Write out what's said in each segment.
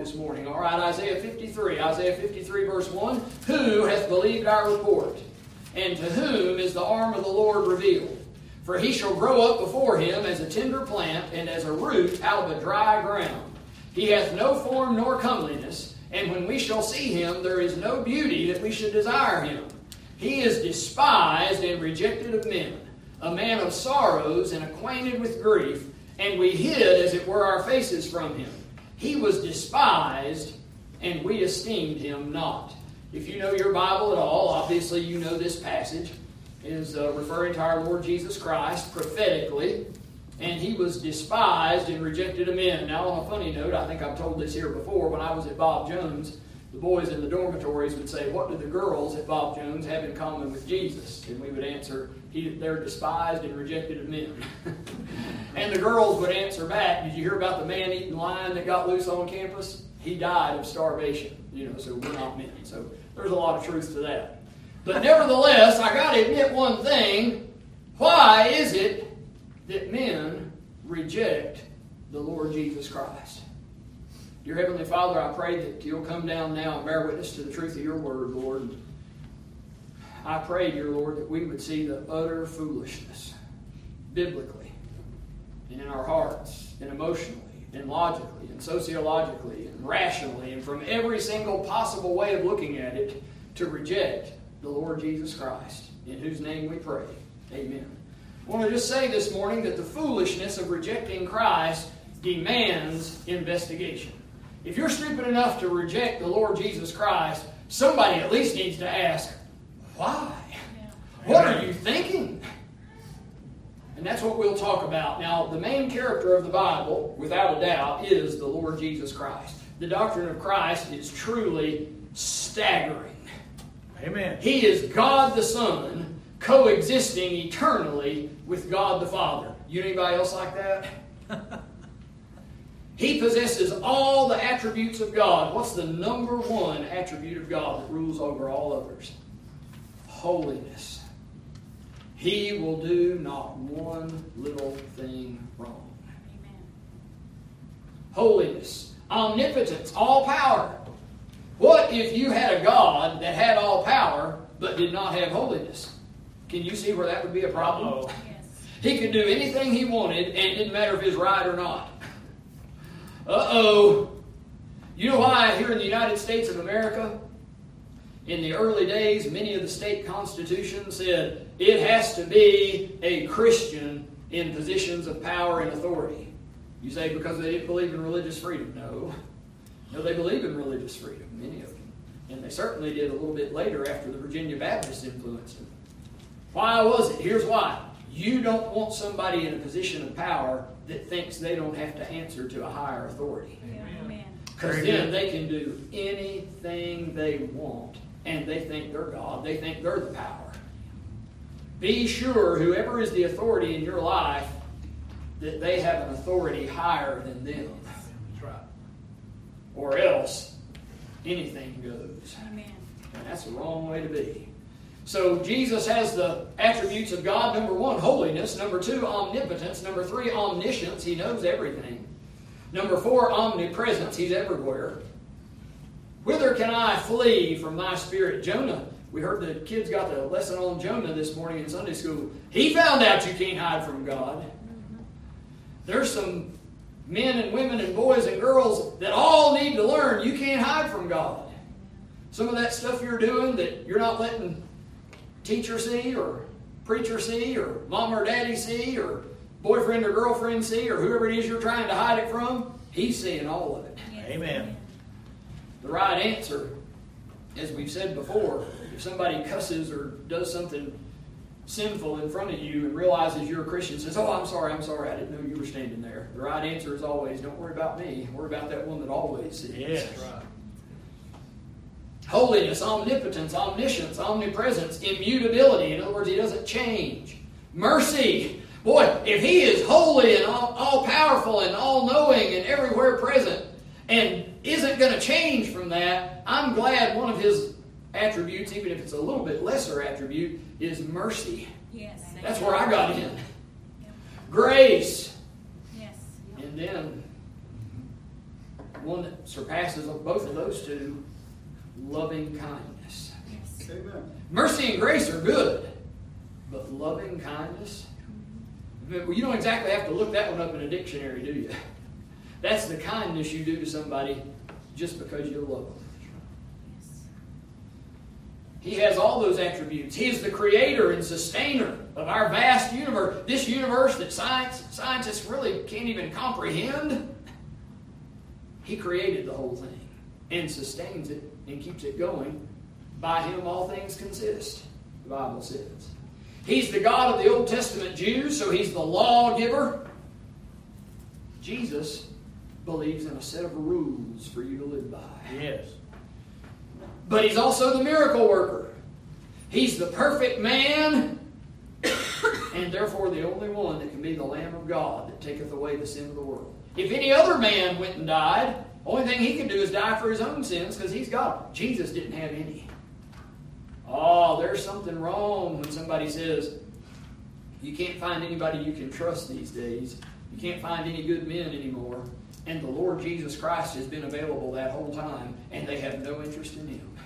this morning. All right, Isaiah 53. Isaiah 53, verse 1. Who hath believed our report? And to whom is the arm of the Lord revealed? For he shall grow up before him as a tender plant and as a root out of a dry ground. He hath no form nor comeliness, and when we shall see him, there is no beauty that we should desire him. He is despised and rejected of men, a man of sorrows and acquainted with grief, and we hid, as it were, our faces from him. He was despised, and we esteemed him not. If you know your Bible at all, obviously you know this passage is uh, referring to our Lord Jesus Christ prophetically, and he was despised and rejected of men. Now, on a funny note, I think I've told this here before. When I was at Bob Jones, the boys in the dormitories would say, What do the girls at Bob Jones have in common with Jesus? And we would answer, They're despised and rejected of men. and the girls would answer back, Did you hear about the man eating lion that got loose on campus? He died of starvation. You know, so we're not men. So there's a lot of truth to that. But nevertheless, I got to admit one thing. Why is it that men reject the Lord Jesus Christ? Dear Heavenly Father, I pray that you'll come down now and bear witness to the truth of your word, Lord. I pray, dear Lord, that we would see the utter foolishness biblically and in our hearts and emotionally and logically and sociologically and rationally and from every single possible way of looking at it to reject the Lord Jesus Christ, in whose name we pray. Amen. I want to just say this morning that the foolishness of rejecting Christ demands investigation. If you're stupid enough to reject the Lord Jesus Christ, somebody at least needs to ask, why? What are you thinking? And that's what we'll talk about. Now, the main character of the Bible, without a doubt, is the Lord Jesus Christ. The doctrine of Christ is truly staggering. Amen. He is God the Son coexisting eternally with God the Father. You know anybody else like that? he possesses all the attributes of God. What's the number one attribute of God that rules over all others? Holiness. He will do not one little thing wrong. Amen. Holiness, omnipotence, all power. What if you had a God that had all power but did not have holiness? Can you see where that would be a problem? Yes. He could do anything he wanted and it didn't matter if it's right or not. Uh oh. You know why here in the United States of America, in the early days, many of the state constitutions said it has to be a Christian in positions of power and authority. You say because they didn't believe in religious freedom. No. No, they believe in religious freedom, many of them. And they certainly did a little bit later after the Virginia Baptist influenced them. Why was it? Here's why. You don't want somebody in a position of power that thinks they don't have to answer to a higher authority. Because then they can do anything they want, and they think they're God. They think they're the power. Be sure, whoever is the authority in your life, that they have an authority higher than them or else anything goes. Amen. And that's the wrong way to be. So Jesus has the attributes of God. Number one, holiness. Number two, omnipotence. Number three, omniscience. He knows everything. Number four, omnipresence. He's everywhere. Whither can I flee from thy spirit? Jonah. We heard the kids got the lesson on Jonah this morning in Sunday school. He found out you can't hide from God. There's some men and women and boys and girls that all need to learn you can't hide from God. Some of that stuff you're doing that you're not letting teacher see or preacher see or mom or daddy see or boyfriend or girlfriend see or whoever it is you're trying to hide it from, he's seeing all of it. Amen. The right answer, as we've said before, if somebody cusses or does something sinful in front of you and realizes you're a Christian says, Oh, I'm sorry, I'm sorry, I didn't know you were standing there. The right answer is always, Don't worry about me. Worry about that one that always sees. Yes. Right. Holiness, omnipotence, omniscience, omnipresence, immutability. In other words, he doesn't change. Mercy. Boy, if he is holy and all, all powerful and all knowing and everywhere present and isn't going to change from that, I'm glad one of his attributes, even if it's a little bit lesser attribute, is mercy. Yes. That's where I got in. Grace. Yes. And then one that surpasses both of those two loving kindness. Amen. Mercy and grace are good, but loving kindness? Mm-hmm. You don't exactly have to look that one up in a dictionary, do you? That's the kindness you do to somebody just because you love them. He has all those attributes. He is the creator and sustainer of our vast universe. This universe that science, scientists really can't even comprehend. He created the whole thing and sustains it and keeps it going. By him all things consist, the Bible says. He's the God of the Old Testament Jews, so he's the lawgiver. Jesus believes in a set of rules for you to live by. Yes. But he's also the miracle worker. He's the perfect man, and therefore the only one that can be the Lamb of God that taketh away the sin of the world. If any other man went and died, the only thing he can do is die for his own sins because he's God. Jesus didn't have any. Oh, there's something wrong when somebody says, you can't find anybody you can trust these days. You can't find any good men anymore. And the Lord Jesus Christ has been available that whole time, and they have no interest in him.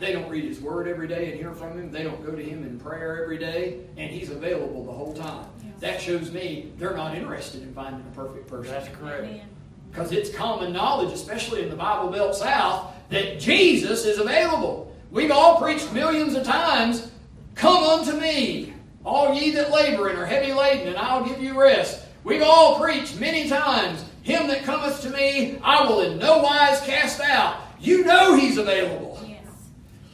They don't read his word every day and hear from him. They don't go to him in prayer every day, and he's available the whole time. That shows me they're not interested in finding a perfect person. That's correct. Because it's common knowledge, especially in the Bible Belt South, that Jesus is available. We've all preached millions of times, Come unto me, all ye that labor and are heavy laden, and I'll give you rest. We've all preached many times, Him that cometh to me, I will in no wise cast out. You know He's available.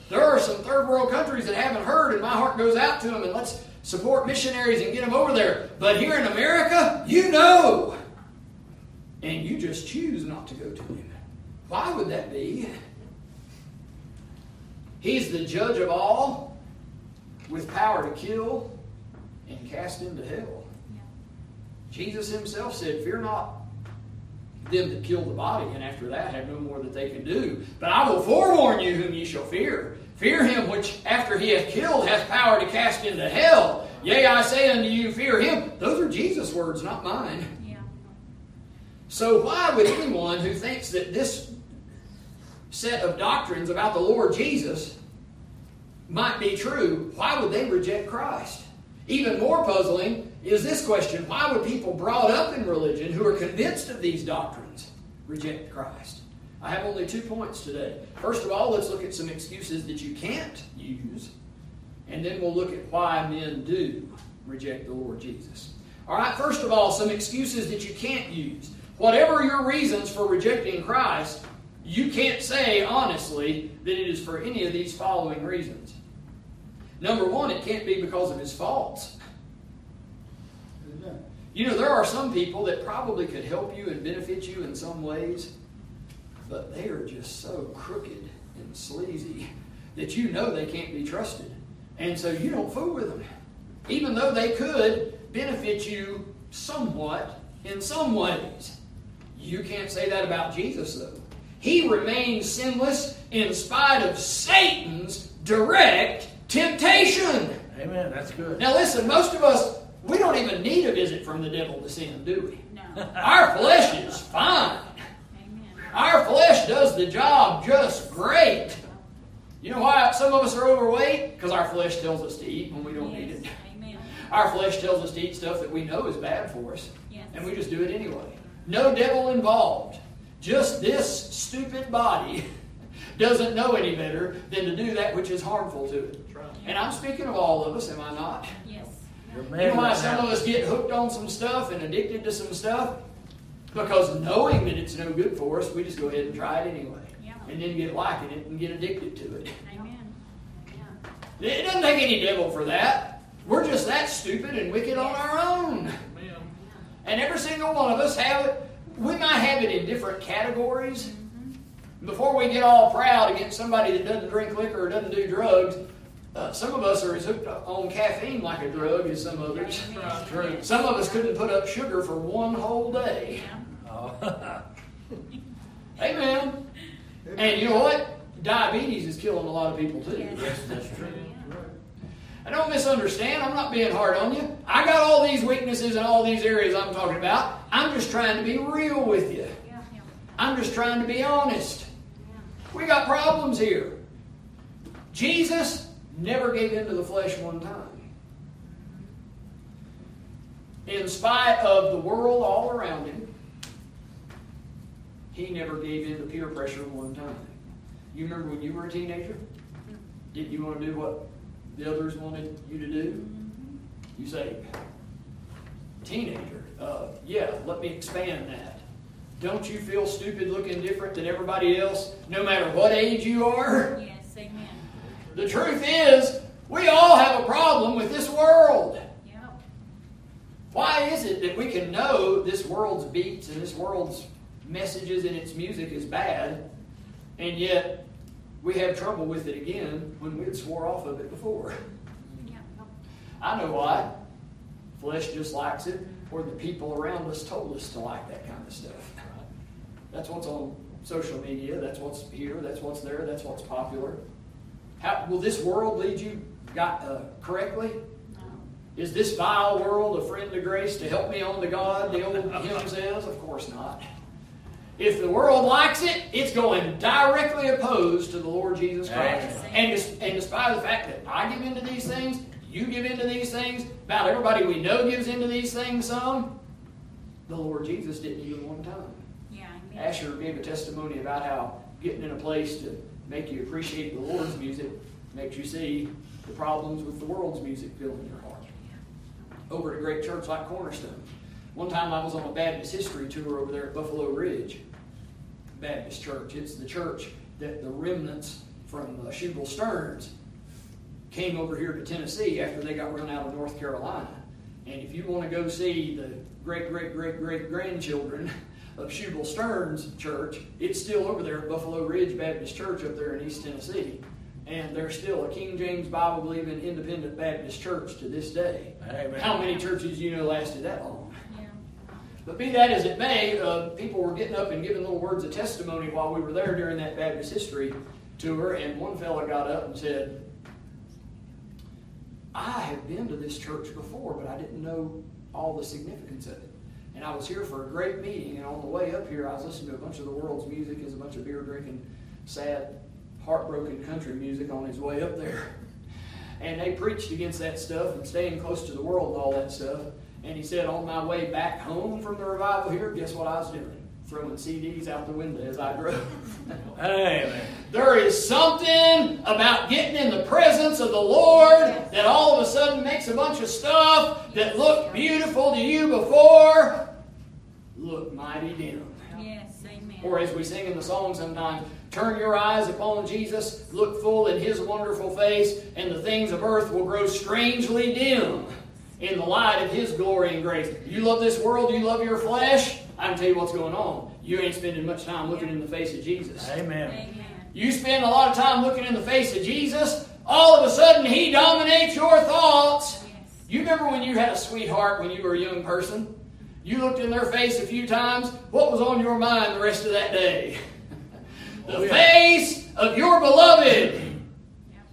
There are some third world countries that haven't heard, and my heart goes out to them, and let's support missionaries and get them over there. But here in America, you know. And you just choose not to go to him. Why would that be? He's the judge of all, with power to kill and cast into hell. Jesus himself said, Fear not them to kill the body, and after that have no more that they can do. But I will forewarn you whom ye shall fear. Fear him which after he hath killed hath power to cast into hell. Yea, I say unto you, fear him. Those are Jesus' words, not mine. Yeah. So why would anyone who thinks that this set of doctrines about the Lord Jesus might be true, why would they reject Christ? Even more puzzling is this question why would people brought up in religion who are convinced of these doctrines reject Christ? I have only two points today. First of all, let's look at some excuses that you can't use, and then we'll look at why men do reject the Lord Jesus. All right, first of all, some excuses that you can't use. Whatever your reasons for rejecting Christ, you can't say honestly that it is for any of these following reasons. Number one, it can't be because of his faults. You know, there are some people that probably could help you and benefit you in some ways, but they are just so crooked and sleazy that you know they can't be trusted. And so you don't fool with them. Even though they could benefit you somewhat in some ways. You can't say that about Jesus, though. He remained sinless in spite of Satan's direct temptation. Amen. That's good. Now, listen, most of us, we don't even need a visit from the devil to sin, do we? No. Our flesh is fine. Amen. Our flesh does the job just great. You know why some of us are overweight? Because our flesh tells us to eat when we don't need it. Amen. Our flesh tells us to eat stuff that we know is bad for us, Yes. and we just do it anyway. No devil involved. Just this stupid body doesn't know any better than to do that which is harmful to it. And I'm speaking of all of us, am I not? Yes. You're You mad know why some of us get hooked on some stuff and addicted to some stuff? Because knowing that it's no good for us, we just go ahead and try it anyway. Yeah. And then get liking it and get addicted to it. Amen. Yeah. It doesn't take any devil for that. We're just that stupid and wicked on our own. And every single one of us have it. We might have it in different categories. Mm-hmm. Before we get all proud against somebody that doesn't drink liquor or doesn't do drugs, uh, some of us are as hooked on caffeine like a drug as some others. Amen. True. Some of us couldn't put up sugar for one whole day. Yeah. Oh. Amen. And you know what? Diabetes is killing a lot of people too. Yes. That's true. I don't misunderstand. I'm not being hard on you. I got all these weaknesses in all these areas I'm talking about. I'm just trying to be real with you. Yeah. Yeah. I'm just trying to be honest. We got problems here. Jesus never gave in to the flesh one time. In spite of the world all around him, he never gave in to peer pressure one time. You remember when you were a teenager? Didn't you want to do what the others wanted you to do? You say, teenager. Uh, yeah, let me expand that. Don't you feel stupid looking different than everybody else, no matter what age you are? Amen. The truth is, we all have a problem with this world. Yep. Why is it that we can know this world's beats and this world's messages and its music is bad, and yet we have trouble with it again when we had swore off of it before? Yep. I know why. Flesh just likes it, or the people around us told us to like that kind of stuff. That's what's on social media. That's what's here. That's what's there. That's what's popular. How will this world lead you got uh, correctly? No. Is this vile world a friend of grace to help me on to God? The old hymn says, of course not. If the world likes it, it's going directly opposed to the Lord Jesus Christ. And, and despite the fact that I give into these things, you give into these things, about everybody we know gives into these things some, the Lord Jesus didn't even one time. Yeah, amen. Asher gave a testimony about how getting in a place to make you appreciate the Lord's music makes you see the problems with the world's music filling your heart. Over at a great church like Cornerstone. One time I was on a Baptist history tour over there at Buffalo Ridge Baptist Church. It's the church that the remnants from uh, Stearns came over here to Tennessee after they got run out of North Carolina. And if you want to go see the great, great, great, great grandchildren of Shubal Stearns Church, it's still over there at Buffalo Ridge Baptist Church up there in East Tennessee. And they're still a King James Bible believing independent Baptist church to this day. Amen. How many churches you know lasted that long? Yeah. But be that as it may, uh, people were getting up and giving little words of testimony while we were there during that Baptist history tour, and one fellow got up and said, I have been to this church before, but I didn't know all the significance of it. And I was here for a great meeting, and on the way up here, I was listening to a bunch of the world's music as a bunch of beer drinking, sad, heartbroken country music on his way up there. And they preached against that stuff and staying close to the world and all that stuff. And he said, on my way back home from the revival here, guess what I was doing? Throwing CDs out the window as I drove. Amen. There is something about getting in the presence of the Lord that all of a sudden makes a bunch of stuff that looked beautiful to you before look mighty dim. Yes, amen. Or as we sing in the song sometimes, turn your eyes upon Jesus, look full in his wonderful face, and the things of earth will grow strangely dim in the light of his glory and grace. You love this world, you love your flesh, I can tell you what's going on. You ain't spending much time looking in the face of Jesus. Amen. Amen. You spend a lot of time looking in the face of Jesus, all of a sudden he dominates your thoughts. Yes. You remember when you had a sweetheart when you were a young person? You looked in their face a few times. What was on your mind the rest of that day? the Oh, yeah. face of your beloved.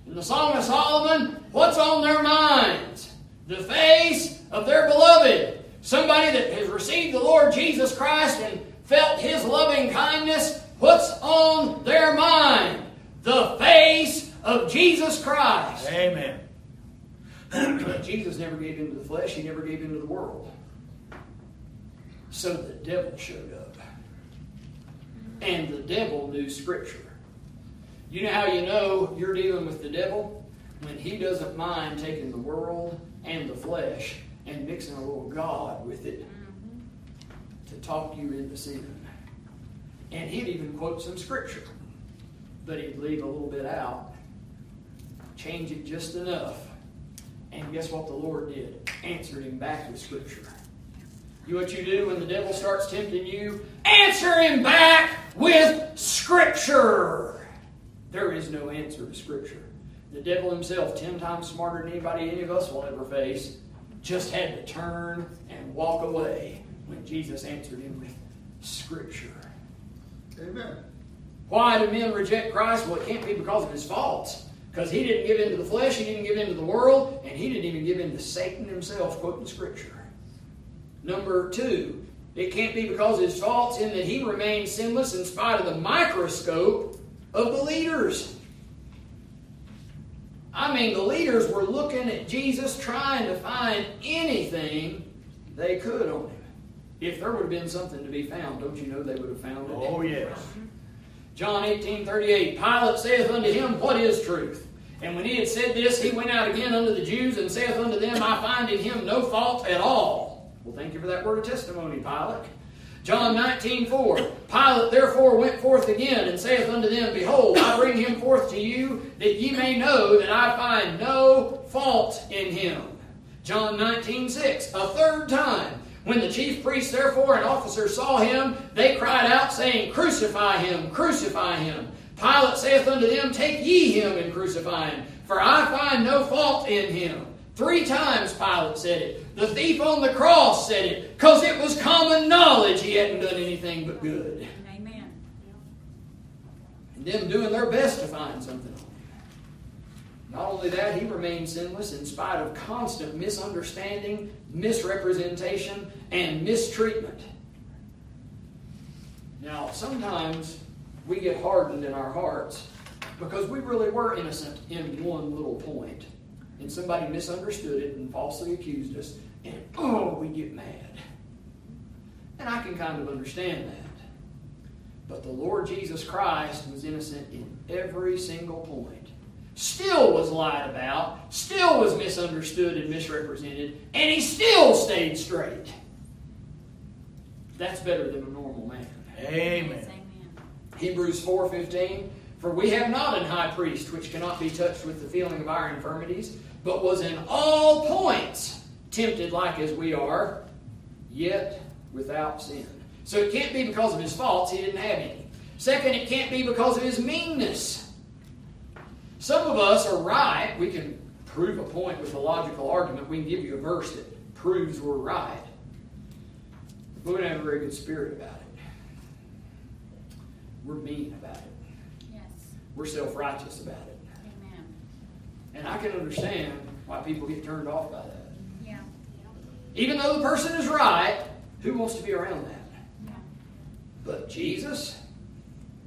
In the Song of Solomon, what's on their minds? The face of their beloved. Somebody that has received the Lord Jesus Christ and felt his loving kindness. What's on their mind? The face of Jesus Christ. Amen. Jesus never gave into the flesh, he never gave into the world. So the devil showed up. And the devil knew Scripture. You know how you know you're dealing with the devil? When he doesn't mind taking the world and the flesh and mixing a little God with it mm-hmm. to talk you into sin. And he'd even quote some Scripture, but he'd leave a little bit out, change it just enough and guess what the Lord did? Answered him back with Scripture. You what you do when the devil starts tempting you? Answer him back with Scripture. There is no answer to Scripture. The devil himself, ten times smarter than anybody any of us will ever face, just had to turn and walk away when Jesus answered him with Scripture. Amen. Why do men reject Christ? Well, it can't be because of his faults. Because he didn't give in to the flesh, he didn't give in to the world, and he didn't even give in to Satan himself, quoting Scripture. Number two, It can't be because of his faults in that he remained sinless in spite of the microscope of the leaders. I mean, the leaders were looking at Jesus trying to find anything they could on him. If there would have been something to be found, don't you know they would have found it? Oh, yes. John 18, 38. Pilate saith unto him, What is truth? And when he had said this, he went out again unto the Jews and saith unto them, I find in him no fault at all. Well, thank you for that word of testimony, Pilate. John 19, 4. Pilate therefore went forth again and saith unto them, Behold, I bring him forth to you, that ye may know that I find no fault in him. John 19, 6. A third time. When the chief priests, therefore, and officers saw him, they cried out, saying, Crucify him, crucify him. Pilate saith unto them, Take ye him and crucify him, for I find no fault in him. Three times Pilate said it. The thief on the cross said it, because it was common knowledge he hadn't done anything but good. Amen. And them doing their best to find something on him. Not only that, he remained sinless in spite of constant misunderstanding, misrepresentation, and mistreatment. Now, sometimes we get hardened in our hearts because we really were innocent in one little point, and somebody misunderstood it and falsely accused us, and oh, we get mad. And I can kind of understand that. But the Lord Jesus Christ was innocent in every single point. Still was lied about, still was misunderstood and misrepresented, and he still stayed straight. That's better than a normal man. Amen. Amen. Hebrews 4:15 For we have not an high priest which cannot be touched with the feeling of our infirmities, but was in all points tempted like as we are, yet without sin. So it can't be because of his faults, he didn't have any. Second, it can't be because of his meanness. Some of us are right. We can prove a point with a logical argument. We can give you a verse that proves we're right. But we don't have a very good spirit about it. We're mean about it. Yes. We're self righteous about it. And I can understand why people get turned off by that. Yeah. Even though the person is right, who wants to be around that? Yeah. But Jesus,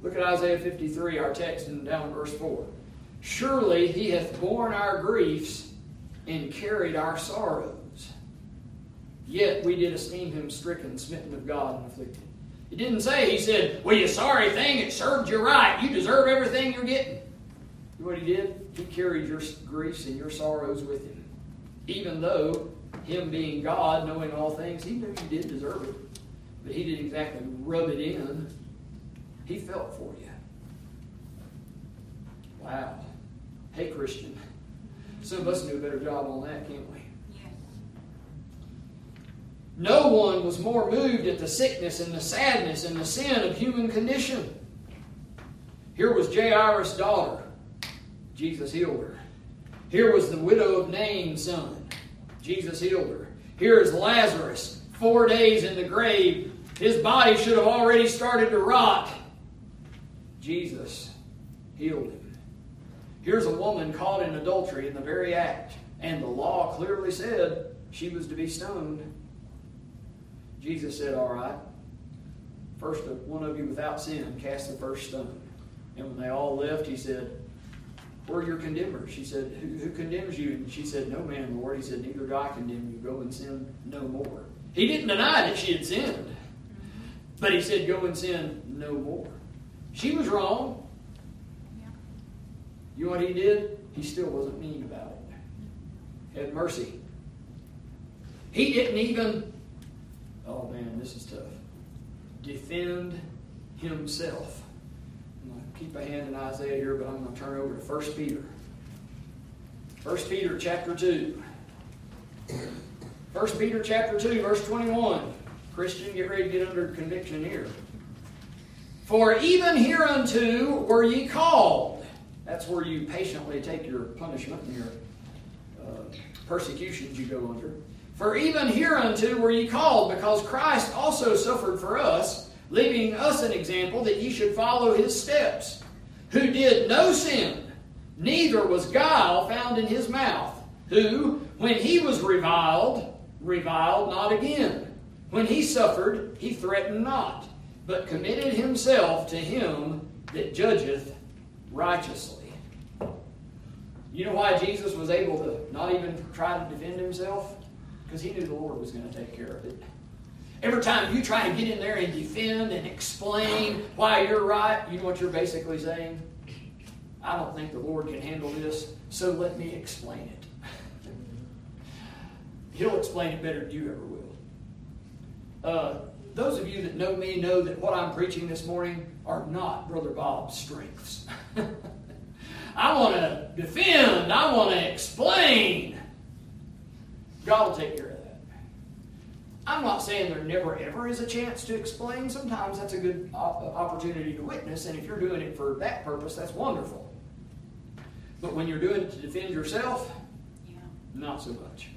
look at Isaiah 53, our text, and down in verse 4. Surely he hath borne our griefs and carried our sorrows. Yet we did esteem him stricken, smitten of God, and afflicted. He didn't say, he said, Well, you sorry thing, it served you right. You deserve everything you're getting. You know what he did? He carried your griefs and your sorrows with him. Even though, him being God, knowing all things, he knew you did deserve it. But he didn't exactly rub it in. He felt for you. Wow. Hey, Christian. Some of us do a better job on that, can't we? Yes. No one was more moved at the sickness and the sadness and the sin of human condition. Here was Jairus' daughter. Jesus healed her. Here was the widow of Nain's son. Jesus healed her. Here is Lazarus, four days in the grave. His body should have already started to rot. Jesus healed him. Here's a woman caught in adultery in the very act, and the law clearly said she was to be stoned. Jesus said, All right, first one of you without sin cast the first stone. And when they all left, he said, Where are your condemners? She said, who, who condemns you? And she said, No man, Lord. He said, Neither do I condemn you. Go and sin no more. He didn't deny that she had sinned, but he said, Go and sin no more. She was wrong. Yeah. You know what he did? He still wasn't mean about it. Had mercy. He didn't even, oh man, this is tough, defend himself. I'm going to keep a hand in Isaiah here, but I'm going to turn over to 1 Peter. 1 Peter chapter 2. 1 Peter chapter 2, verse 21. Christian, get ready to get under conviction here. For even hereunto were ye called. That's where you patiently take your punishment and your uh, persecutions you go under. For even hereunto were ye called, because Christ also suffered for us, leaving us an example that ye should follow his steps, who did no sin, neither was guile found in his mouth, who, when he was reviled, reviled not again. When he suffered, he threatened not, but committed himself to him that judgeth righteously. You know why Jesus was able to not even try to defend himself? Because he knew the Lord was going to take care of it. Every time you try to get in there and defend and explain why you're right, you know what you're basically saying? I don't think the Lord can handle this, so let me explain it. He'll explain it better than you ever will. Uh, those of you that know me know that what I'm preaching this morning are not Brother Bob's strengths. I want to defend, I want to explain. God will take care. I'm not saying there never ever is a chance to explain. Sometimes that's a good opportunity to witness, and if you're doing it for that purpose, that's wonderful. But when you're doing it to defend yourself, Yeah. not so much.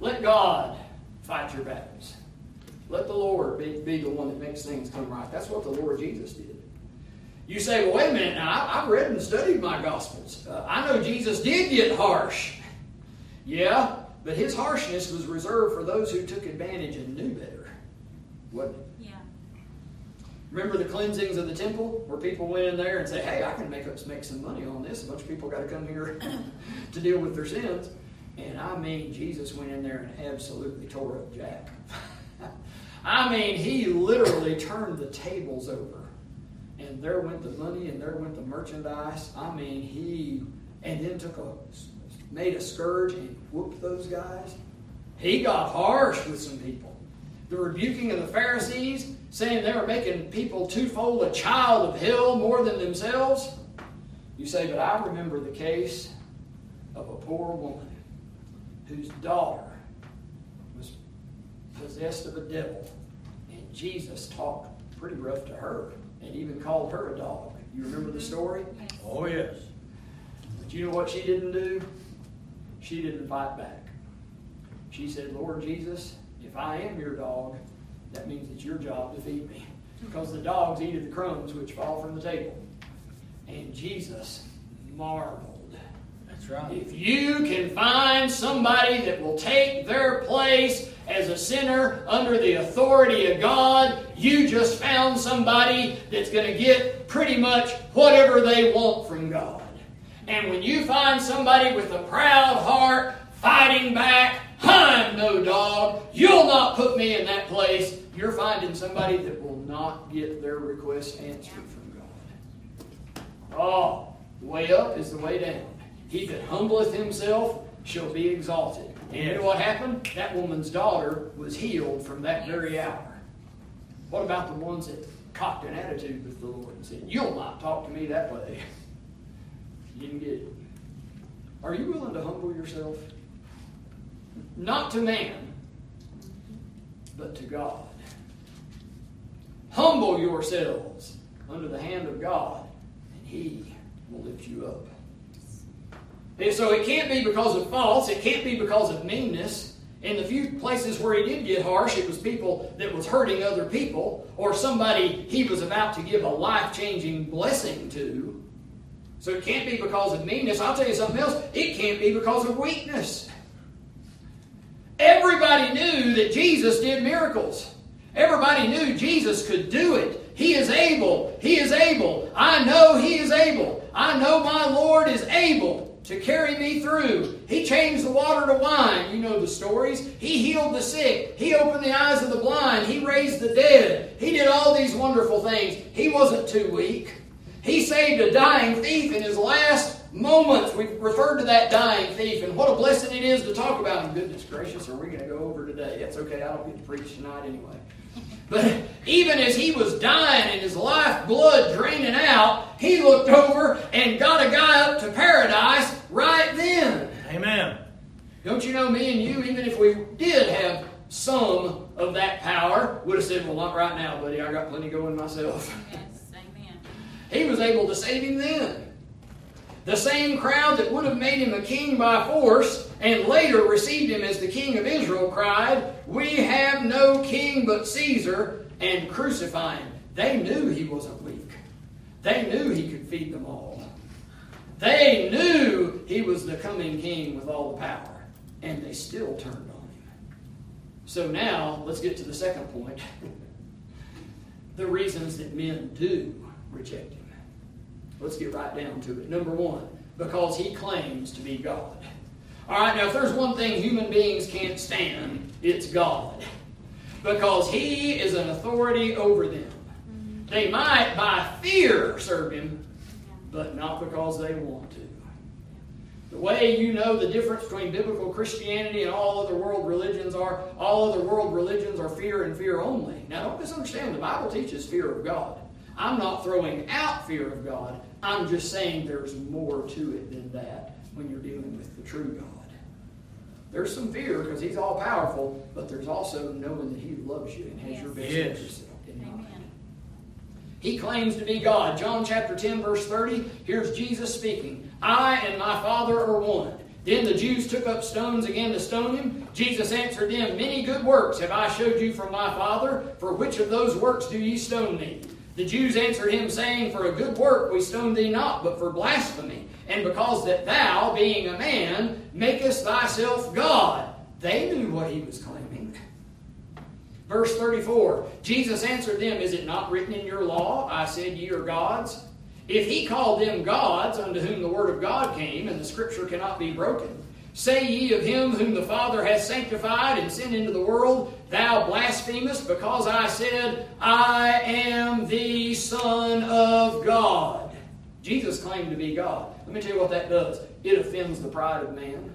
Let God fight your battles. Let the Lord be, be the one that makes things come right. That's what the Lord Jesus did. You say, well, wait a minute. Now, I, have read and studied my Gospels. Uh, I know Jesus did get harsh. Yeah, but his harshness was reserved for those who took advantage and knew better. Wasn't it? Yeah. Remember the cleansings of the temple where people went in there and say, hey, I can make, make some money on this. A bunch of people got to come here to deal with their sins. And I mean, Jesus went in there and absolutely tore up Jack. I mean, he literally turned the tables over. And there went the money and there went the merchandise. I mean, he, and then took a, made a scourge and whooped those guys. He got harsh with some people. The rebuking of the Pharisees, saying they were making people twofold a child of hell more than themselves. You say, but I remember the case of a poor woman whose daughter was possessed of a devil. And Jesus talked pretty rough to her and even called her a dog. You remember the story? Oh, yes. But you know what she didn't do? She didn't fight back. She said, Lord Jesus, if I am your dog, that means it's your job to feed me. Because the dogs eat of the crumbs which fall from the table. And Jesus marveled That's right. if you can find somebody that will take their place as a sinner under the authority of God, you just found somebody that's going to get pretty much whatever they want from God. And when you find somebody with a proud heart fighting back, I'm no dog, you'll not put me in that place, you're finding somebody that will not get their request answered from God. Oh, the way up is the way down. He that humbleth himself shall be exalted. And you know what happened? That woman's daughter was healed from that very hour. What about the ones that cocked an attitude with the Lord and said, You'll not talk to me that way? You didn't get it. Are you willing to humble yourself? Not to man, but to God. Humble yourselves under the hand of God, and He will lift you up. And so it can't be because of faults, it can't be because of meanness. In the few places where he did get harsh, it was people that was hurting other people, or somebody he was about to give a life-changing blessing to. So it can't be because of meanness. I'll tell you something else. It can't be because of weakness. Everybody knew that Jesus did miracles. Everybody knew Jesus could do it. He is able. He is able. I know He is able. I know my Lord is able to carry me through. He changed the water to wine. You know the stories. He healed the sick. He opened the eyes of the blind. He raised the dead. He did all these wonderful things. He wasn't too weak. He saved a dying thief in his last moments. We've referred to that dying thief, and what a blessing it is to talk about him. Goodness gracious, are we going to go over today? That's okay. I don't get to preach tonight anyway. But even as he was dying and his life blood draining out, he looked over and got a guy up to paradise right then. Amen. Don't you know me and you, even if we did have some of that power, would have said, Well, not right now, buddy. I got plenty going myself. He was able to save him then. The same crowd that would have made him a king by force and later received him as the king of Israel cried, We have no king but Caesar, and crucify him. They knew he wasn't weak. They knew he could feed them all. They knew he was the coming king with all the power, and they still turned on him. So now, let's get to the second point. the reasons that men do reject him. Let's get right down to it. Number one, because he claims to be God. All right, now if there's one thing human beings can't stand, it's God. Because he is an authority over them. They might, by fear, serve him, but not because they want to. The way you know the difference between biblical Christianity and all other world religions are all other world religions are fear and fear only. Now, don't misunderstand, the Bible teaches fear of God. I'm not throwing out fear of God, I'm just saying there's more to it than that when you're dealing with the true God. There's some fear because He's all powerful, but there's also knowing that He loves you and has your best Yes. interest in mind. Amen. He claims to be God. John chapter 10, verse 30. Here's Jesus speaking I and my Father are one. Then the Jews took up stones again to stone him. Jesus answered them, Many good works have I showed you from my Father. For which of those works do ye stone me? The Jews answered him, saying, For a good work we stone thee not, but for blasphemy. And because that thou, being a man, makest thyself God. They knew what he was claiming. Verse 34 Jesus answered them, Is it not written in your law, I said ye are gods? If he called them gods, unto whom the word of God came, and the scripture cannot be broken, say ye of him whom the Father hath sanctified and sent into the world, Thou blasphemest, because I said, I am the Son of God. Jesus claimed to be God. Let me tell you what that does it offends the pride of man.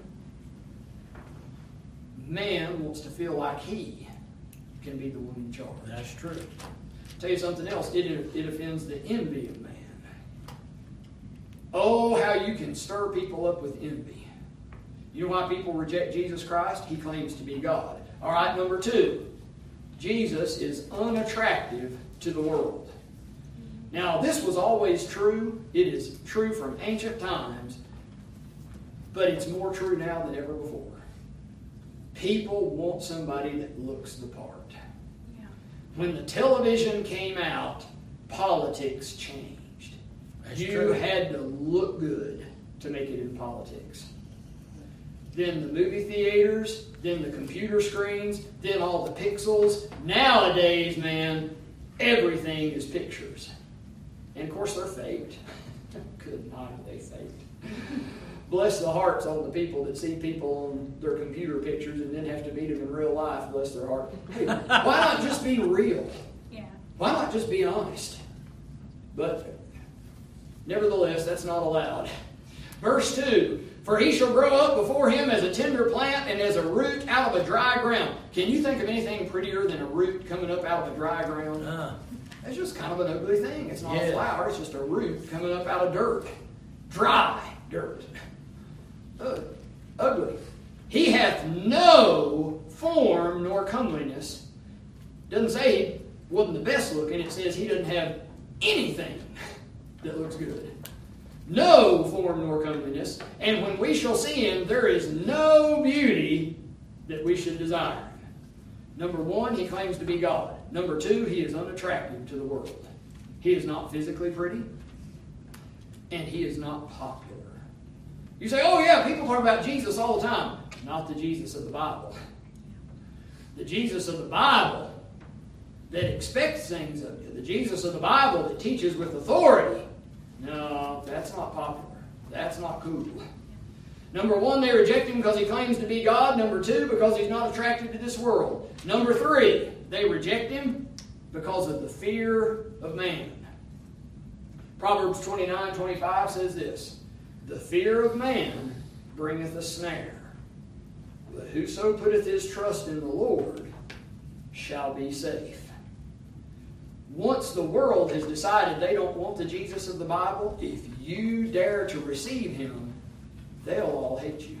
Man wants to feel like he can be the one in charge. That's true. Tell you something else, it, it offends the envy of man. Oh, how you can stir people up with envy. You know why people reject Jesus Christ? He claims to be God. All right, number two, Jesus is unattractive to the world. Now, this was always true. It is true from ancient times, but it's more true now than ever before. People want somebody that looks the part. Yeah. When the television came out, politics changed. That's you true. had to look good to make it in politics. Then the movie theaters, then the computer screens, then all the pixels. Nowadays, man, everything is pictures. And of course, they're faked. Good night, are they faked. Bless the hearts on the people that see people on their computer pictures and then have to meet them in real life. Bless their heart. Hey, why not just be real? Yeah. Why not just be honest? But nevertheless, that's not allowed. Verse 2 For he shall grow up before him as a tender plant and as a root out of a dry ground. Can you think of anything prettier than a root coming up out of a dry ground? Uh, It's just kind of an ugly thing. It's not a flower, it's just a root coming up out of dirt. Dry dirt. Ugh. Ugly. He hath no form nor comeliness. Doesn't say he wasn't the best looking, it says he doesn't have anything that looks good. No form nor comeliness. And when we shall see him, there is no beauty that we should desire. Number one, he claims to be God. Number two, he is unattractive to the world. He is not physically pretty, and he is not popular. You say, oh, yeah, people talk about Jesus all the time. Not the Jesus of the Bible. The Jesus of the Bible that expects things of you. The Jesus of the Bible that teaches with authority. No, that's not popular. That's not cool. Number one, they reject him because he claims to be God. Number two, because he's not attracted to this world. Number three, they reject him because of the fear of man. Proverbs 29 25 says this The fear of man bringeth a snare, but whoso putteth his trust in the Lord shall be safe. Once the world has decided they don't want the Jesus of the Bible, if you dare to receive him, they'll all hate you.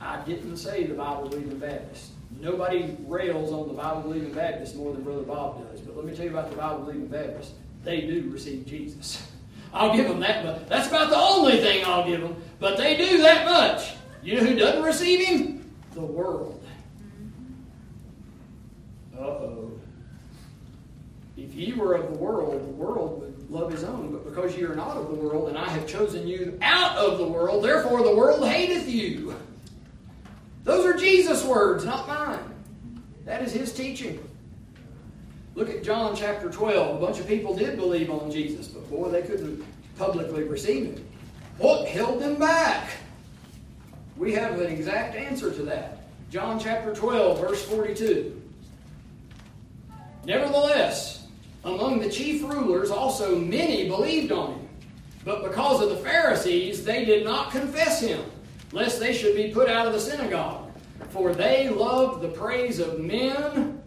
I didn't say the Bible believing Baptist. Nobody rails on the Bible believing Baptist more than Brother Bob does. But let me tell you about the Bible believing Baptist. They do receive Jesus. I'll give them that much. That's about the only thing I'll give them. But they do that much. You know who doesn't receive him? The world. Uh oh. If ye were of the world, the world would love his own. But because ye are not of the world, and I have chosen you out of the world, therefore the world hateth you. Those are Jesus' words, not mine. That is his teaching. Look at John chapter 12. A bunch of people did believe on Jesus, but boy, they couldn't publicly receive him. What held them back? We have an exact answer to that. John chapter 12, verse 42. Nevertheless, among the chief rulers also many believed on him. But because of the Pharisees, they did not confess him, lest they should be put out of the synagogue. For they loved the praise of men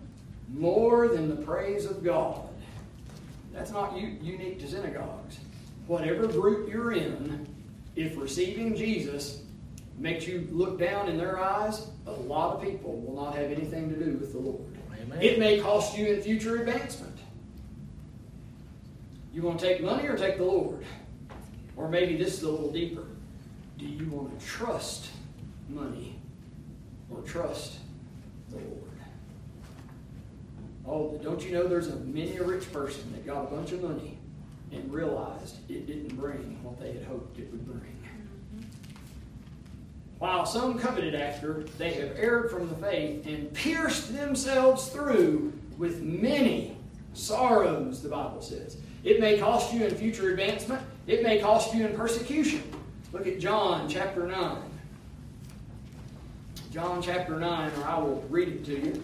more than the praise of God. That's not unique to synagogues. Whatever group you're in, if receiving Jesus makes you look down in their eyes, a lot of people will not have anything to do with the Lord. Amen. It may cost you in future advancement. You want to take money or take the Lord? Or maybe this is a little deeper. Do you want to trust money or trust the Lord? Oh, don't you know there's a many a rich person that got a bunch of money and realized it didn't bring what they had hoped it would bring. While some coveted after, they have erred from the faith and pierced themselves through with many sorrows, the Bible says. It may cost you in future advancement, it may cost you in persecution. Look at John chapter 9. John chapter 9, or I will read it to you.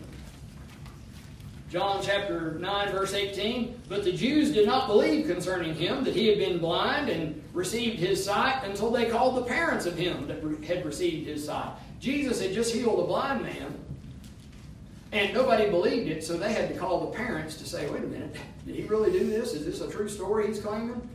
John chapter 9, verse 18. But the Jews did not believe concerning him that he had been blind and received his sight until they called the parents of him that had received his sight. Jesus had just healed a blind man, and nobody believed it, so they had to call the parents to say, wait a minute, did he really do this? Is this a true story he's claiming?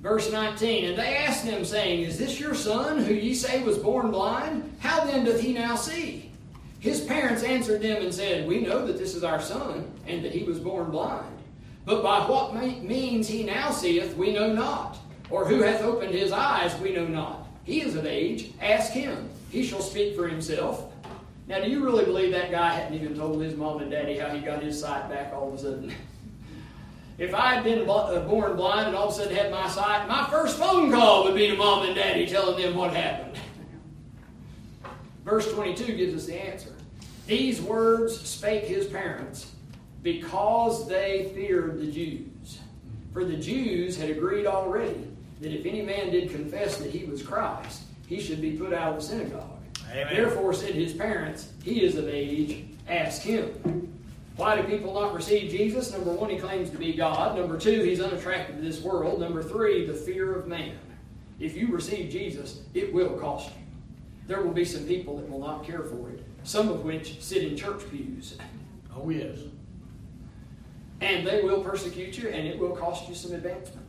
Verse 19, And they asked him, saying, Is this your son, who ye say was born blind? How then doth he now see? His parents answered them and said, We know that this is our son, and that he was born blind. But by what means he now seeth, we know not. Or who hath opened his eyes, we know not. He is of age. Ask him. He shall speak for himself. Now, do you really believe that guy hadn't even told his mom and daddy how he got his sight back all of a sudden? If I had been uh, born blind and all of a sudden had my sight, my first phone call would be to mom and daddy telling them what happened. Verse 22 gives us the answer. These words spake his parents because they feared the Jews. For the Jews had agreed already that if any man did confess that he was Christ, he should be put out of the synagogue. Amen. Therefore said his parents, He is of age, ask him. Why do people not receive Jesus? Number one, he claims to be God. Number two, he's unattractive to this world. Number three, the fear of man. If you receive Jesus, it will cost you. There will be some people that will not care for it, some of which sit in church pews. Oh, yes. And they will persecute you, and it will cost you some advancement.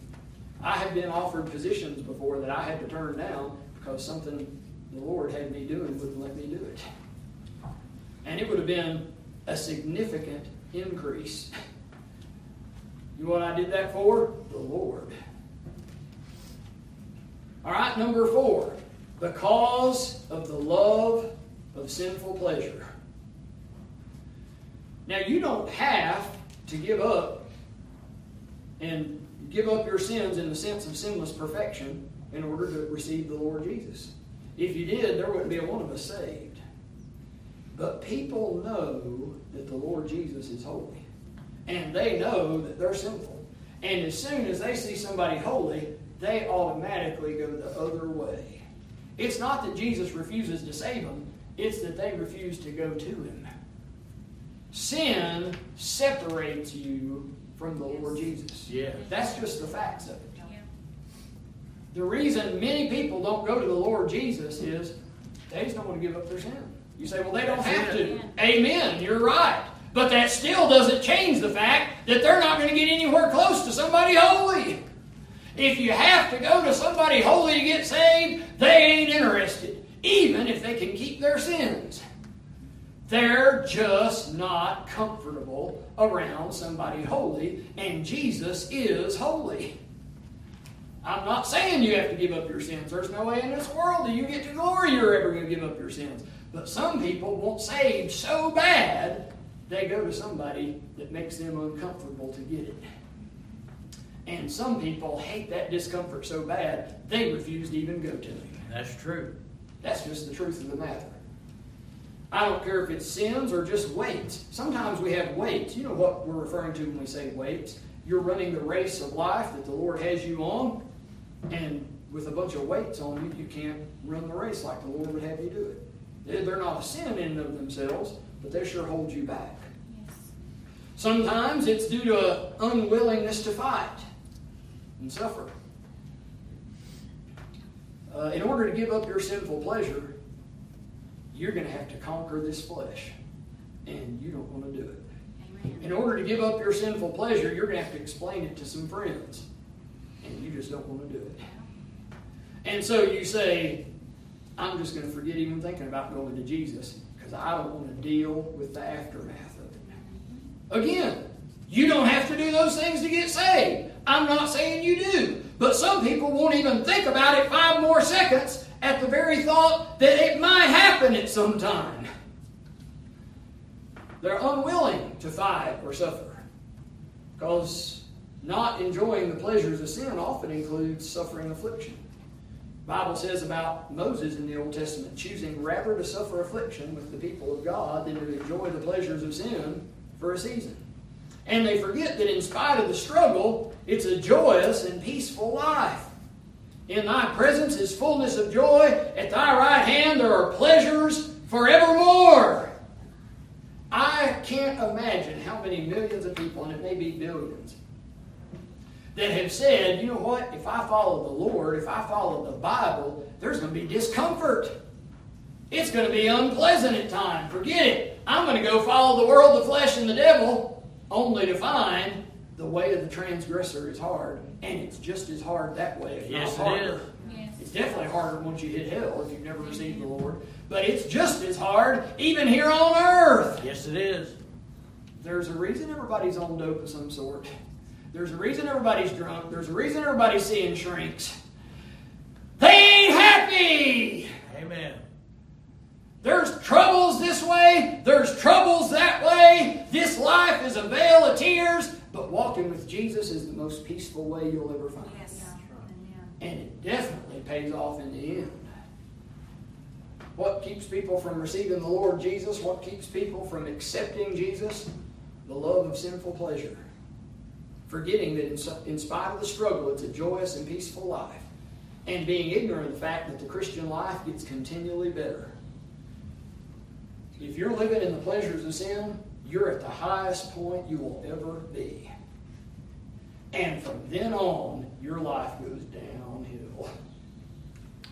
I have been offered positions before that I had to turn down because something the Lord had me doing wouldn't let me do it. And it would have been a significant increase. You know what I did that for? The Lord. All right, number four. Because of the love of sinful pleasure. Now, you don't have to give up and give up your sins in the sense of sinless perfection in order to receive the Lord Jesus. If you did, there wouldn't be a one of us saved. But people know that the Lord Jesus is holy. And they know that they're sinful. And as soon as they see somebody holy, they automatically go the other way. It's not that Jesus refuses to save them, it's that they refuse to go to him. Sin separates you from the Lord Jesus. Yeah. That's just the facts of it. The reason many people don't go to the Lord Jesus is they just don't want to give up their sin. You say, well, they don't have to. Amen. You're right. But that still doesn't change the fact that they're not going to get anywhere close to somebody holy. If you have to go to somebody holy to get saved, they ain't interested, even if they can keep their sins. They're just not comfortable around somebody holy, and Jesus is holy. I'm not saying you have to give up your sins. There's no way in this world that you get to glory you're ever going to give up your sins. But some people want saved so bad, they go to somebody that makes them uncomfortable to get it. And some people hate that discomfort so bad, they refuse to even go to him. That's true. That's just the truth of the matter. I don't care if it's sins or just weights. Sometimes we have weights. You know what we're referring to when we say weights? You're running the race of life that the Lord has you on, and with a bunch of weights on you, you can't run the race like the Lord would have you do it. They're not a sin in and of themselves, but they sure hold you back. Yes. Sometimes it's due to an unwillingness to fight and suffer. Uh, in order to give up your sinful pleasure, you're going to have to conquer this flesh, and you don't want to do it. Amen. In order to give up your sinful pleasure, you're going to have to explain it to some friends, and you just don't want to do it. And so you say, I'm just going to forget even thinking about going to Jesus because I don't want to deal with the aftermath of it. Again, you don't have to do those things to get saved. I'm not saying you do. But some people won't even think about it five more seconds at the very thought that it might happen at some time. They're unwilling to fight or suffer because not enjoying the pleasures of sin often includes suffering affliction. Bible says about Moses in the Old Testament choosing rather to suffer affliction with the people of God than to enjoy the pleasures of sin for a season. And they forget that in spite of the struggle, it's a joyous and peaceful life. In thy presence is fullness of joy. At thy right hand there are pleasures forevermore. I can't imagine how many millions of people, and it may be billions, that have said, you know what, if I follow the Lord, if I follow the Bible, there's going to be discomfort. It's going to be unpleasant at times. Forget it. I'm going to go follow the world, the flesh, and the devil, only to find the way of the transgressor is hard. And it's just as hard that way, if Yes, not harder. is. Yes. It's definitely harder once you hit hell if you've never received the Lord. But it's just as hard even here on earth. Yes, it is. There's a reason everybody's on dope of some sort. There's a reason everybody's drunk. There's a reason everybody's seeing shrinks. They ain't happy. Amen. There's troubles this way. There's troubles that way. This life is a vale of tears. But walking with Jesus is the most peaceful way you'll ever find. Yes. Amen. And it definitely pays off in the end. What keeps people from receiving the Lord Jesus? What keeps people from accepting Jesus? The love of sinful pleasure. Forgetting that in, in spite of the struggle, it's a joyous and peaceful life. And being ignorant of the fact that the Christian life gets continually better. If you're living in the pleasures of sin, you're at the highest point you will ever be. And from then on, your life goes downhill.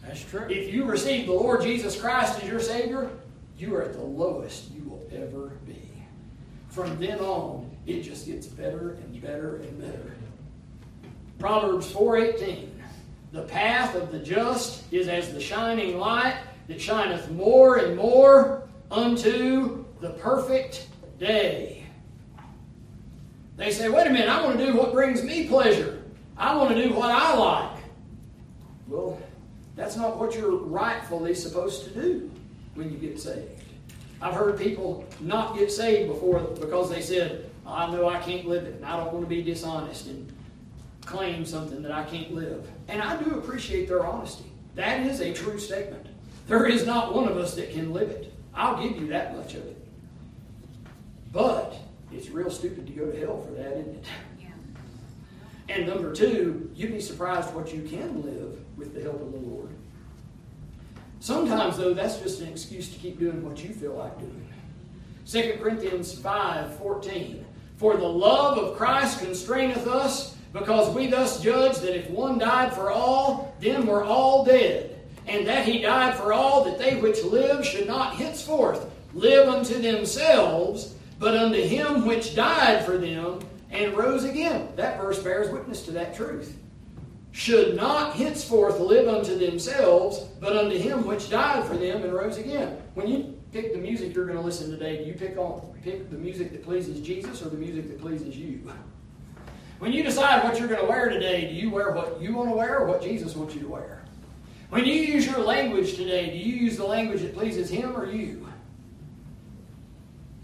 That's true. If you receive the Lord Jesus Christ as your Savior, you are at the lowest you will ever be. From then on, it just gets better and better and better. Proverbs 4:18. The path of the just is as the shining light that shineth more and more unto the perfect day. They say, wait a minute, I want to do what brings me pleasure. I want to do what I like. Well, that's not what you're rightfully supposed to do when you get saved. I've heard people not get saved before because they said, I know I can't live it, and I don't want to be dishonest and claim something that I can't live. And I do appreciate their honesty. That is a true statement. There is not one of us that can live it. I'll give you that much of it. But it's real stupid to go to hell for that, isn't it? Yeah. And number two, you'd be surprised what you can live with the help of the Lord. Sometimes, though, that's just an excuse to keep doing what you feel like doing. 2 Corinthians 5 14. For the love of Christ constraineth us, because we thus judge that if one died for all, then we're all dead. And that he died for all, that they which live should not henceforth live unto themselves, but unto him which died for them and rose again. That verse bears witness to that truth. Should not henceforth live unto themselves, but unto him which died for them and rose again. When you pick the music you're going to listen today, do you pick on pick the music that pleases Jesus or the music that pleases you? When you decide what you're going to wear today, do you wear what you want to wear or what Jesus wants you to wear? When you use your language today, do you use the language that pleases him or you?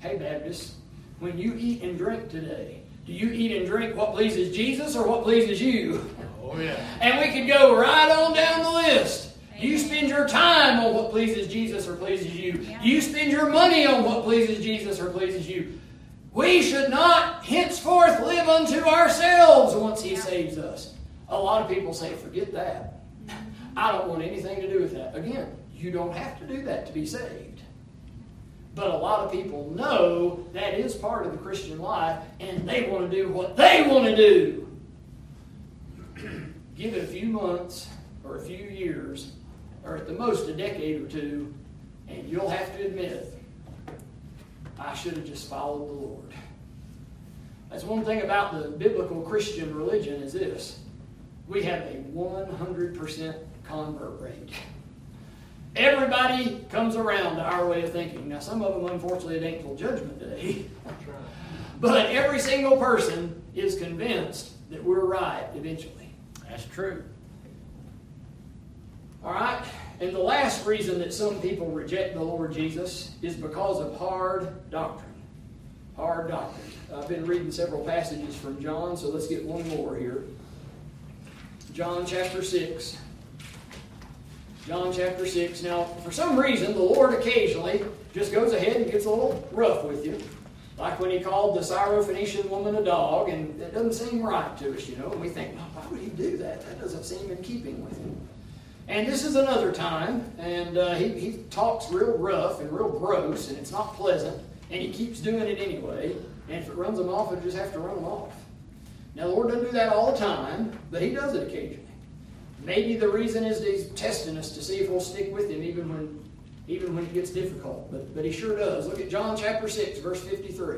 Hey, Baptist, when you eat and drink today, do you eat and drink what pleases Jesus or what pleases you? Oh, yeah. And we could go right on down the list. You spend your time on what pleases Jesus or pleases you? Do you spend your money on what pleases Jesus or pleases you? We should not henceforth live unto ourselves once He saves us. A lot of people say, forget that. I don't want anything to do with that. Again, you don't have to do that to be saved. But a lot of people know that is part of the Christian life, and they want to do what they want to do. Give it a few months or a few years, or at the most a decade or two, and you'll have to admit, I should have just followed the Lord. That's one thing about the biblical Christian religion is this. We have a 100% convert rate. Everybody comes around to our way of thinking. Now, some of them, unfortunately, it ain't till judgment day. But every single person is convinced that we're right eventually. That's true. All right? And the last reason that some people reject the Lord Jesus is because of hard doctrine. Hard doctrine. I've been reading several passages from John, so let's get one more here. John chapter 6. John chapter 6. Now, for some reason, the Lord occasionally just goes ahead and gets a little rough with you. Like when he called the Syrophoenician woman a dog, and it doesn't seem right to us, you know. And we think, why would he do that? That doesn't seem in keeping with him. And this is another time, and uh, he, he talks real rough and real gross, and it's not pleasant, and he keeps doing it anyway. And if it runs them off, it'll just have to run them off. Now, the Lord doesn't do that all the time, but he does it occasionally. Maybe the reason is he's testing us to see if we'll stick with him even when, even when it gets difficult. But, but he sure does. Look at John chapter 6, verse 53.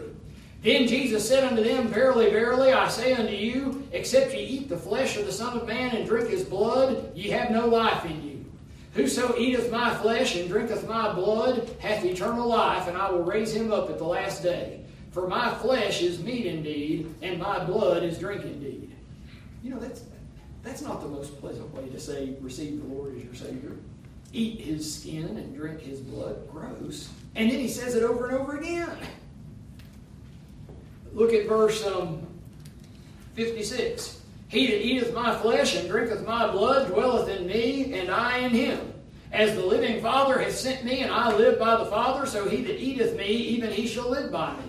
Then Jesus said unto them, Verily, verily, I say unto you, except ye eat the flesh of the Son of Man and drink his blood, ye have no life in you. Whoso eateth my flesh and drinketh my blood hath eternal life, and I will raise him up at the last day. For my flesh is meat indeed, and my blood is drink indeed. You know, that's, that's not the most pleasant way to say, receive the Lord as your Savior. Eat his skin and drink his blood. Gross. And then he says it over and over again. Look at verse um, 56. He that eateth my flesh and drinketh my blood dwelleth in me, and I in him. As the living Father hath sent me, and I live by the Father, so he that eateth me, even he shall live by me.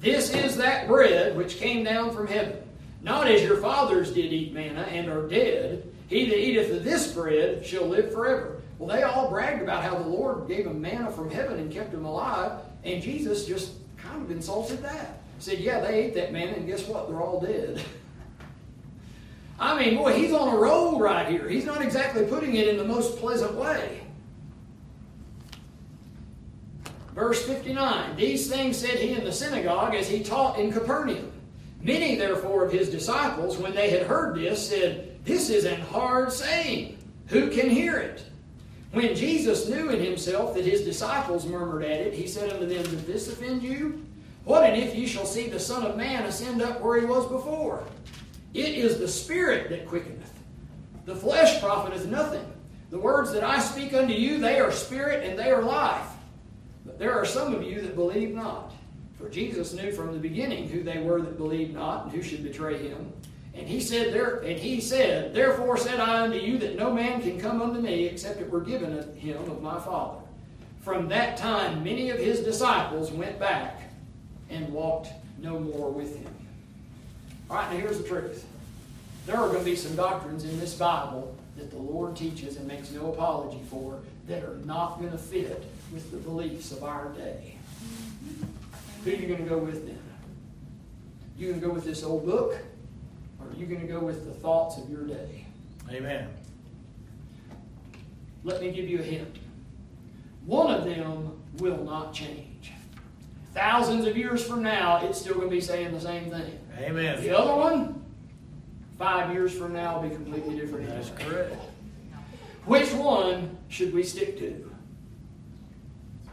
This is that bread which came down from heaven. Not as your fathers did eat manna and are dead. He that eateth of this bread shall live forever. Well, they all bragged about how the Lord gave them manna from heaven and kept them alive, and Jesus just kind of insulted that. Said, yeah, they ate that manna, and guess what? They're all dead. I mean, boy, he's on a roll right here. He's not exactly putting it in the most pleasant way. Verse 59 These things said he in the synagogue as he taught in Capernaum. Many, therefore, of his disciples, when they had heard this, said, This is an hard saying. Who can hear it? When Jesus knew in himself that his disciples murmured at it, he said unto them, Did this offend you? What and if ye shall see the Son of Man ascend up where he was before? It is the Spirit that quickeneth. The flesh profiteth nothing. The words that I speak unto you, they are spirit and they are life. But there are some of you that believe not. For Jesus knew from the beginning who they were that believed not and who should betray him. And he said, there, and he said, Therefore said I unto you that no man can come unto me except it were given him of my Father. From that time many of his disciples went back and walked no more with him. All right, now here's the truth. There are going to be some doctrines in this Bible that the Lord teaches and makes no apology for that are not going to fit with the beliefs of our day. Who are you going to go with then? You going to go with this old book, or are you going to go with the thoughts of your day? Amen. Let me give you a hint. One of them will not change. Thousands of years from now, it's still going to be saying the same thing. Amen. The other one, five years from now, will be completely different. That's correct. Which one should we stick to?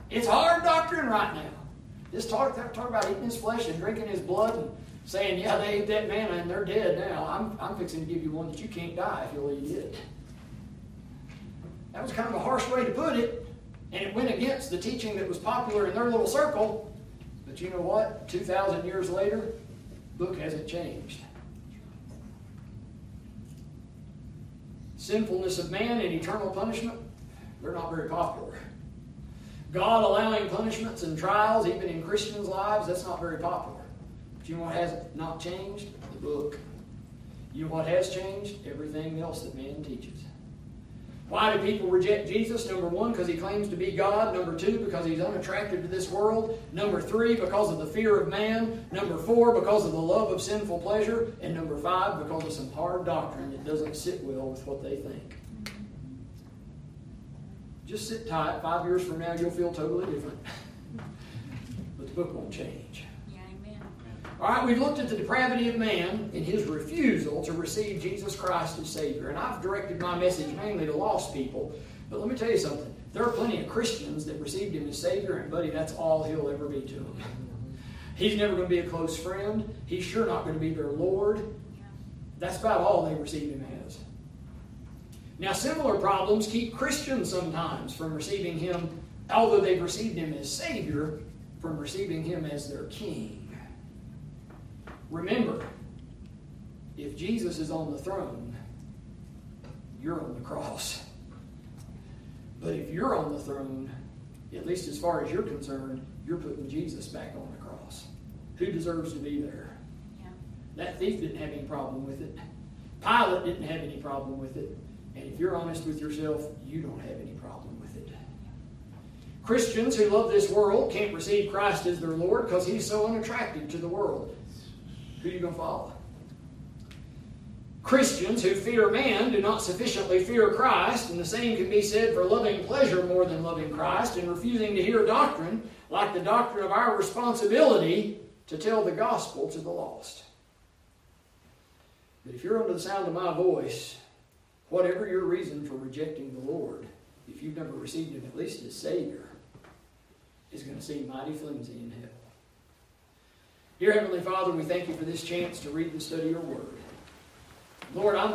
It's hard doctrine right now. This talk, talk about eating his flesh and drinking his blood and saying, yeah, they ate that manna and they're dead now. I'm, I'm fixing to give you one that you can't die if you'll eat it. That was kind of a harsh way to put it, and it went against the teaching that was popular in their little circle. But you know what? 2,000 years later, book hasn't changed. sinfulness of man and eternal punishment, they're not very popular. God allowing punishments and trials, even in Christians' lives, that's not very popular. But you know what has not changed? The book. You know what has changed? Everything else that man teaches. Why do people reject Jesus? Number one, because he claims to be God. Number two, because he's unattractive to this world. Number three, because of the fear of man. Number four, because of the love of sinful pleasure. And number five, because of some hard doctrine that doesn't sit well with what they think. Just sit tight. Five years from now, you'll feel totally different. but the book won't change. All right, we've looked at the depravity of man and his refusal to receive Jesus Christ as Savior. And I've directed my message mainly to lost people. But let me tell you something. There are plenty of Christians that received him as Savior, and buddy, that's all he'll ever be to them. He's never going to be a close friend. He's sure not going to be their Lord. That's about all they received him as. Now, similar problems keep Christians sometimes from receiving him, although they've received him as Savior, from receiving him as their King. Remember, if Jesus is on the throne, you're on the cross. But if you're on the throne, at least as far as you're concerned, you're putting Jesus back on the cross. Who deserves to be there? Yeah. That thief didn't have any problem with it. Pilate didn't have any problem with it. And if you're honest with yourself, you don't have any problem with it. Christians who love this world can't receive Christ as their Lord because he's so unattractive to the world. Who are you going to follow? Christians who fear man do not sufficiently fear Christ, and the same can be said for loving pleasure more than loving Christ and refusing to hear doctrine like the doctrine of our responsibility to tell the gospel to the lost. But if you're under the sound of my voice, whatever your reason for rejecting the Lord, if you've never received Him at least as Savior, is going to seem mighty flimsy in hell. Dear Heavenly Father, we thank you for this chance to read and study your Word. Lord, I'm